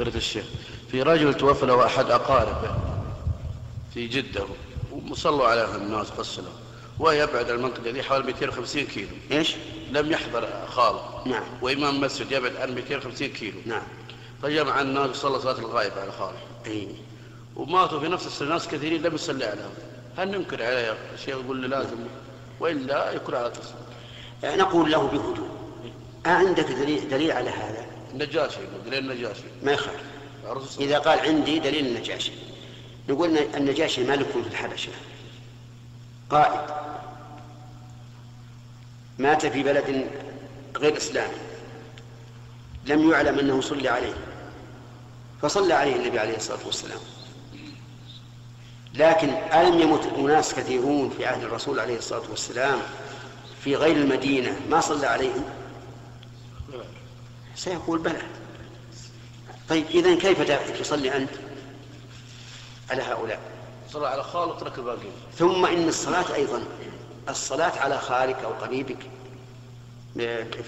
فضيلة الشيخ. في رجل توفى له أحد أقاربه. في جدة. وصلوا عليه الناس غسلوا ويبعد المنطقة دي حوالي 250 كيلو. إيش؟ لم يحضر خالة. نعم. وإمام مسجد يبعد عن 250 كيلو. نعم. فجمع الناس وصلى صلاة الغائب على خالة. إي. وماتوا في نفس السنة. ناس كثيرين لم يصلي عليهم. هل ننكر عليه شيء يقول له لازم. وإلا يكون على تصل نقول له بهدوء. أعندك دليل, دليل على هذا؟ النجاشي دليل النجاشي. ما يخالف. صلى إذا قال عندي دليل النجاشي. نقول النجاشي ملك في الحبشة. قائد. مات في بلد غير إسلامي. لم يعلم أنه صلي عليه. فصلى عليه النبي عليه الصلاة والسلام. لكن ألم يمت أناس كثيرون في عهد الرسول عليه الصلاة والسلام في غير المدينة ما صلى عليهم؟ سيقول بلى. طيب إذا كيف تصلي أنت على هؤلاء؟ صلى على خاله وترك الباقي ثم إن الصلاة أيضا الصلاة على خالك أو قريبك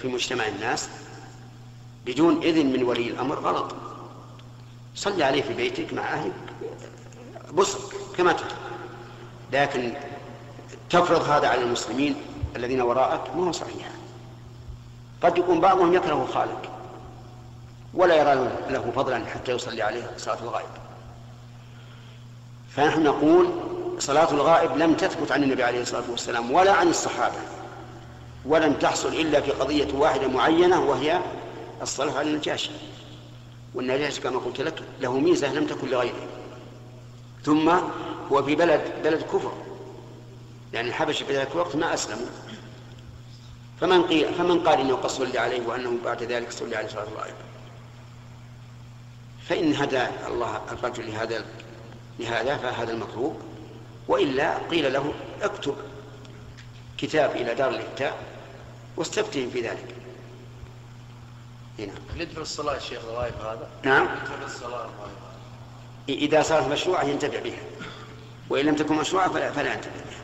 في مجتمع الناس بدون إذن من ولي الأمر غلط. صلي عليه في بيتك مع أهلك بصرك كما تحب لكن تفرض هذا على المسلمين الذين وراءك ما هو صحيح. قد يكون بعضهم يكره خالك ولا يرى له فضلا حتى يصلي عليه صلاة الغائب. فنحن نقول صلاة الغائب لم تثبت عن النبي عليه الصلاة والسلام ولا عن الصحابة ولم تحصل إلا في قضية واحدة معينة وهي الصلاة على النجاشي. والنجاشي كما قلت لك له ميزة لم تكن لغيره. ثم هو في بلد بلد كفر. يعني الحبشة في ذلك الوقت ما أسلموا. فمن قيل فمن قال إنه قد صلي عليه وأنه بعد ذلك صلي عليه صلاه الغائب فإن هدى الله الرجل لهذا لهذا فهذا المطلوب. وإلا قيل له اكتب كتاب إلى دار الإفتاء واستفتهم في ذلك. هنا. يدفع الصلاة الشيخ الغائب هذا؟ نعم. يدفع الصلاة الغائب إذا صارت مشروعة ينتفع بها. وإن لم تكن مشروعة فلا, فلا ينتفع بها.